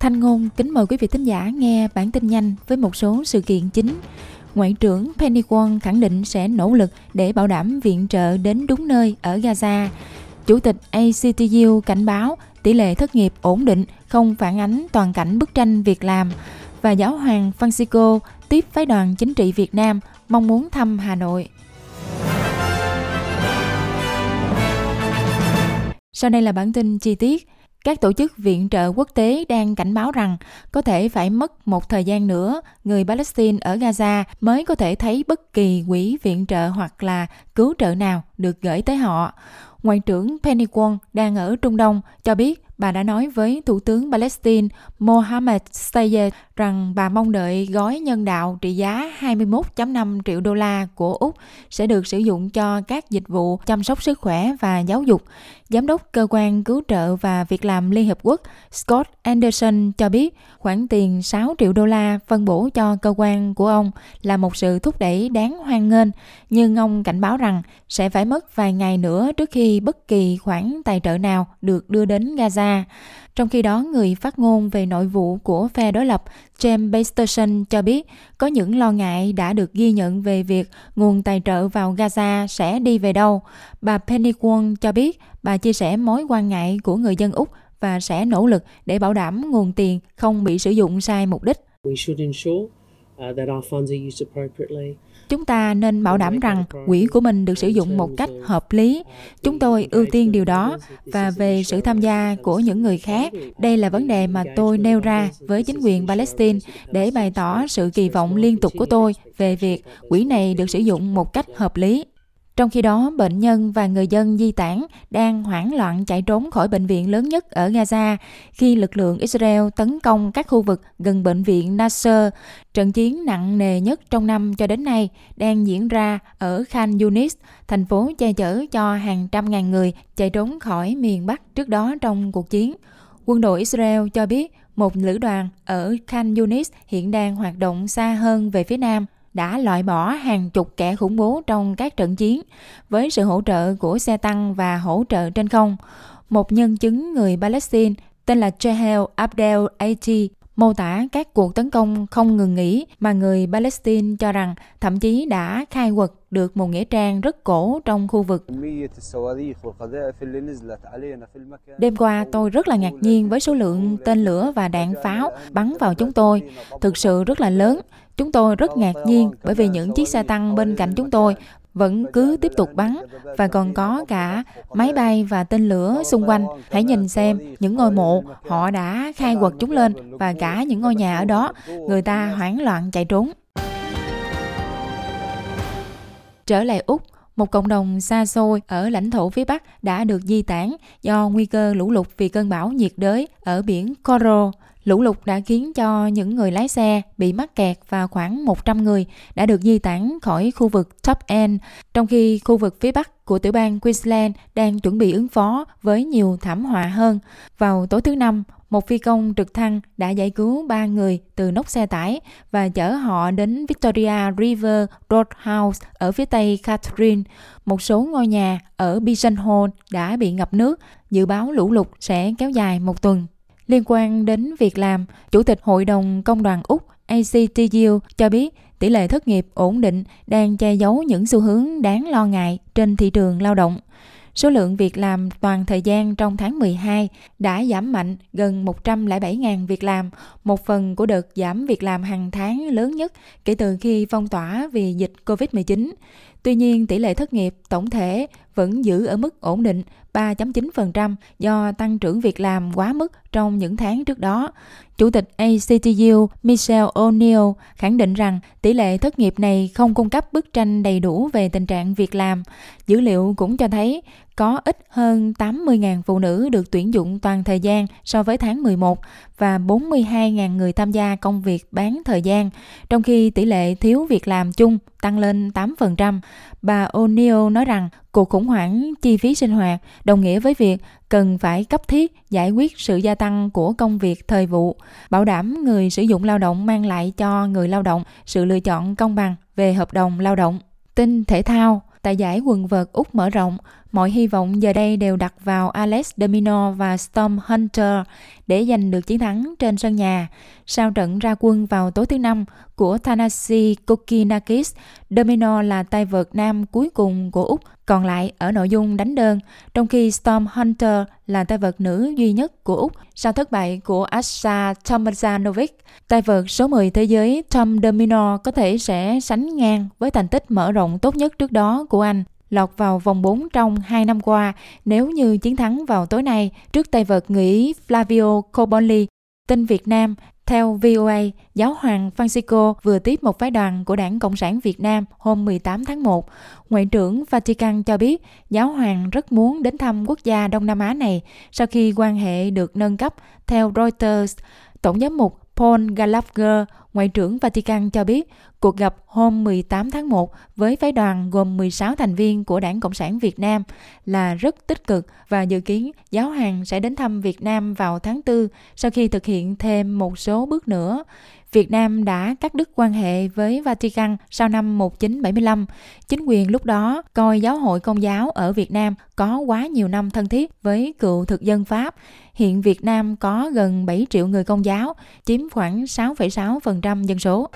kính mời quý vị thính giả nghe bản tin nhanh với một số sự kiện chính. Ngoại trưởng Penny Wong khẳng định sẽ nỗ lực để bảo đảm viện trợ đến đúng nơi ở Gaza. Chủ tịch ACTU cảnh báo tỷ lệ thất nghiệp ổn định, không phản ánh toàn cảnh bức tranh việc làm và giáo hoàng Francisco tiếp phái đoàn chính trị Việt Nam mong muốn thăm Hà Nội. Sau đây là bản tin chi tiết. Các tổ chức viện trợ quốc tế đang cảnh báo rằng có thể phải mất một thời gian nữa, người Palestine ở Gaza mới có thể thấy bất kỳ quỹ viện trợ hoặc là cứu trợ nào được gửi tới họ. Ngoại trưởng Penny Wong đang ở Trung Đông cho biết bà đã nói với Thủ tướng Palestine Mohammed Sayed rằng bà mong đợi gói nhân đạo trị giá 21.5 triệu đô la của Úc sẽ được sử dụng cho các dịch vụ chăm sóc sức khỏe và giáo dục. Giám đốc Cơ quan Cứu trợ và Việc làm Liên Hợp Quốc Scott Anderson cho biết khoản tiền 6 triệu đô la phân bổ cho cơ quan của ông là một sự thúc đẩy đáng hoan nghênh, nhưng ông cảnh báo rằng sẽ phải mất vài ngày nữa trước khi bất kỳ khoản tài trợ nào được đưa đến Gaza. Trong khi đó, người phát ngôn về nội vụ của phe đối lập James Basterson cho biết có những lo ngại đã được ghi nhận về việc nguồn tài trợ vào Gaza sẽ đi về đâu. Bà Penny Wong cho biết bà chia sẻ mối quan ngại của người dân Úc và sẽ nỗ lực để bảo đảm nguồn tiền không bị sử dụng sai mục đích. Chúng ta nên bảo đảm rằng quỹ của mình được sử dụng một cách hợp lý. Chúng tôi ưu tiên điều đó và về sự tham gia của những người khác, đây là vấn đề mà tôi nêu ra với chính quyền Palestine để bày tỏ sự kỳ vọng liên tục của tôi về việc quỹ này được sử dụng một cách hợp lý. Trong khi đó, bệnh nhân và người dân di tản đang hoảng loạn chạy trốn khỏi bệnh viện lớn nhất ở Gaza khi lực lượng Israel tấn công các khu vực gần bệnh viện Nasser. Trận chiến nặng nề nhất trong năm cho đến nay đang diễn ra ở Khan Yunis, thành phố che chở cho hàng trăm ngàn người chạy trốn khỏi miền Bắc trước đó trong cuộc chiến. Quân đội Israel cho biết một lữ đoàn ở Khan Yunis hiện đang hoạt động xa hơn về phía nam đã loại bỏ hàng chục kẻ khủng bố trong các trận chiến với sự hỗ trợ của xe tăng và hỗ trợ trên không. Một nhân chứng người Palestine tên là Jehel Abdel Aiti mô tả các cuộc tấn công không ngừng nghỉ mà người Palestine cho rằng thậm chí đã khai quật được một nghĩa trang rất cổ trong khu vực. Đêm qua tôi rất là ngạc nhiên với số lượng tên lửa và đạn pháo bắn vào chúng tôi, thực sự rất là lớn. Chúng tôi rất ngạc nhiên bởi vì những chiếc xe tăng bên cạnh chúng tôi vẫn cứ tiếp tục bắn và còn có cả máy bay và tên lửa xung quanh. Hãy nhìn xem những ngôi mộ họ đã khai quật chúng lên và cả những ngôi nhà ở đó, người ta hoảng loạn chạy trốn. Trở lại Úc, một cộng đồng xa xôi ở lãnh thổ phía Bắc đã được di tản do nguy cơ lũ lụt vì cơn bão nhiệt đới ở biển Coral. Lũ lụt đã khiến cho những người lái xe bị mắc kẹt và khoảng 100 người đã được di tản khỏi khu vực Top End, trong khi khu vực phía Bắc của tiểu bang Queensland đang chuẩn bị ứng phó với nhiều thảm họa hơn. Vào tối thứ Năm, một phi công trực thăng đã giải cứu ba người từ nóc xe tải và chở họ đến Victoria River Roadhouse ở phía tây Catherine. Một số ngôi nhà ở Bison Hall đã bị ngập nước, dự báo lũ lụt sẽ kéo dài một tuần. Liên quan đến việc làm, Chủ tịch Hội đồng Công đoàn Úc ACTU cho biết tỷ lệ thất nghiệp ổn định đang che giấu những xu hướng đáng lo ngại trên thị trường lao động. Số lượng việc làm toàn thời gian trong tháng 12 đã giảm mạnh gần 107.000 việc làm, một phần của đợt giảm việc làm hàng tháng lớn nhất kể từ khi phong tỏa vì dịch COVID-19. Tuy nhiên, tỷ lệ thất nghiệp tổng thể vẫn giữ ở mức ổn định 3.9% do tăng trưởng việc làm quá mức trong những tháng trước đó. Chủ tịch ACTU Michelle O'Neill khẳng định rằng tỷ lệ thất nghiệp này không cung cấp bức tranh đầy đủ về tình trạng việc làm. Dữ liệu cũng cho thấy có ít hơn 80.000 phụ nữ được tuyển dụng toàn thời gian so với tháng 11 và 42.000 người tham gia công việc bán thời gian, trong khi tỷ lệ thiếu việc làm chung tăng lên 8%. Bà O'Neill nói rằng cuộc khủng hoảng chi phí sinh hoạt đồng nghĩa với việc cần phải cấp thiết giải quyết sự gia tăng của công việc thời vụ, bảo đảm người sử dụng lao động mang lại cho người lao động sự lựa chọn công bằng về hợp đồng lao động. Tin thể thao Tại giải quần vợt Úc mở rộng, Mọi hy vọng giờ đây đều đặt vào Alex Domino và Storm Hunter để giành được chiến thắng trên sân nhà. Sau trận ra quân vào tối thứ năm của Thanasi Kokinakis, Domino là tay vợt nam cuối cùng của Úc còn lại ở nội dung đánh đơn, trong khi Storm Hunter là tay vợt nữ duy nhất của Úc sau thất bại của Asha Tomazanovic. Tay vợt số 10 thế giới Tom Domino có thể sẽ sánh ngang với thành tích mở rộng tốt nhất trước đó của anh lọt vào vòng 4 trong 2 năm qua nếu như chiến thắng vào tối nay trước tay vợt người Ý Flavio Cobolli. Tin Việt Nam, theo VOA, giáo hoàng Francisco vừa tiếp một phái đoàn của Đảng Cộng sản Việt Nam hôm 18 tháng 1. Ngoại trưởng Vatican cho biết giáo hoàng rất muốn đến thăm quốc gia Đông Nam Á này sau khi quan hệ được nâng cấp. Theo Reuters, Tổng giám mục Paul Gallagher, Ngoại trưởng Vatican cho biết cuộc gặp hôm 18 tháng 1 với phái đoàn gồm 16 thành viên của Đảng Cộng sản Việt Nam là rất tích cực và dự kiến giáo hoàng sẽ đến thăm Việt Nam vào tháng 4 sau khi thực hiện thêm một số bước nữa. Việt Nam đã cắt đứt quan hệ với Vatican sau năm 1975. Chính quyền lúc đó coi giáo hội công giáo ở Việt Nam có quá nhiều năm thân thiết với cựu thực dân Pháp. Hiện Việt Nam có gần 7 triệu người công giáo, chiếm khoảng 6,6% dân số.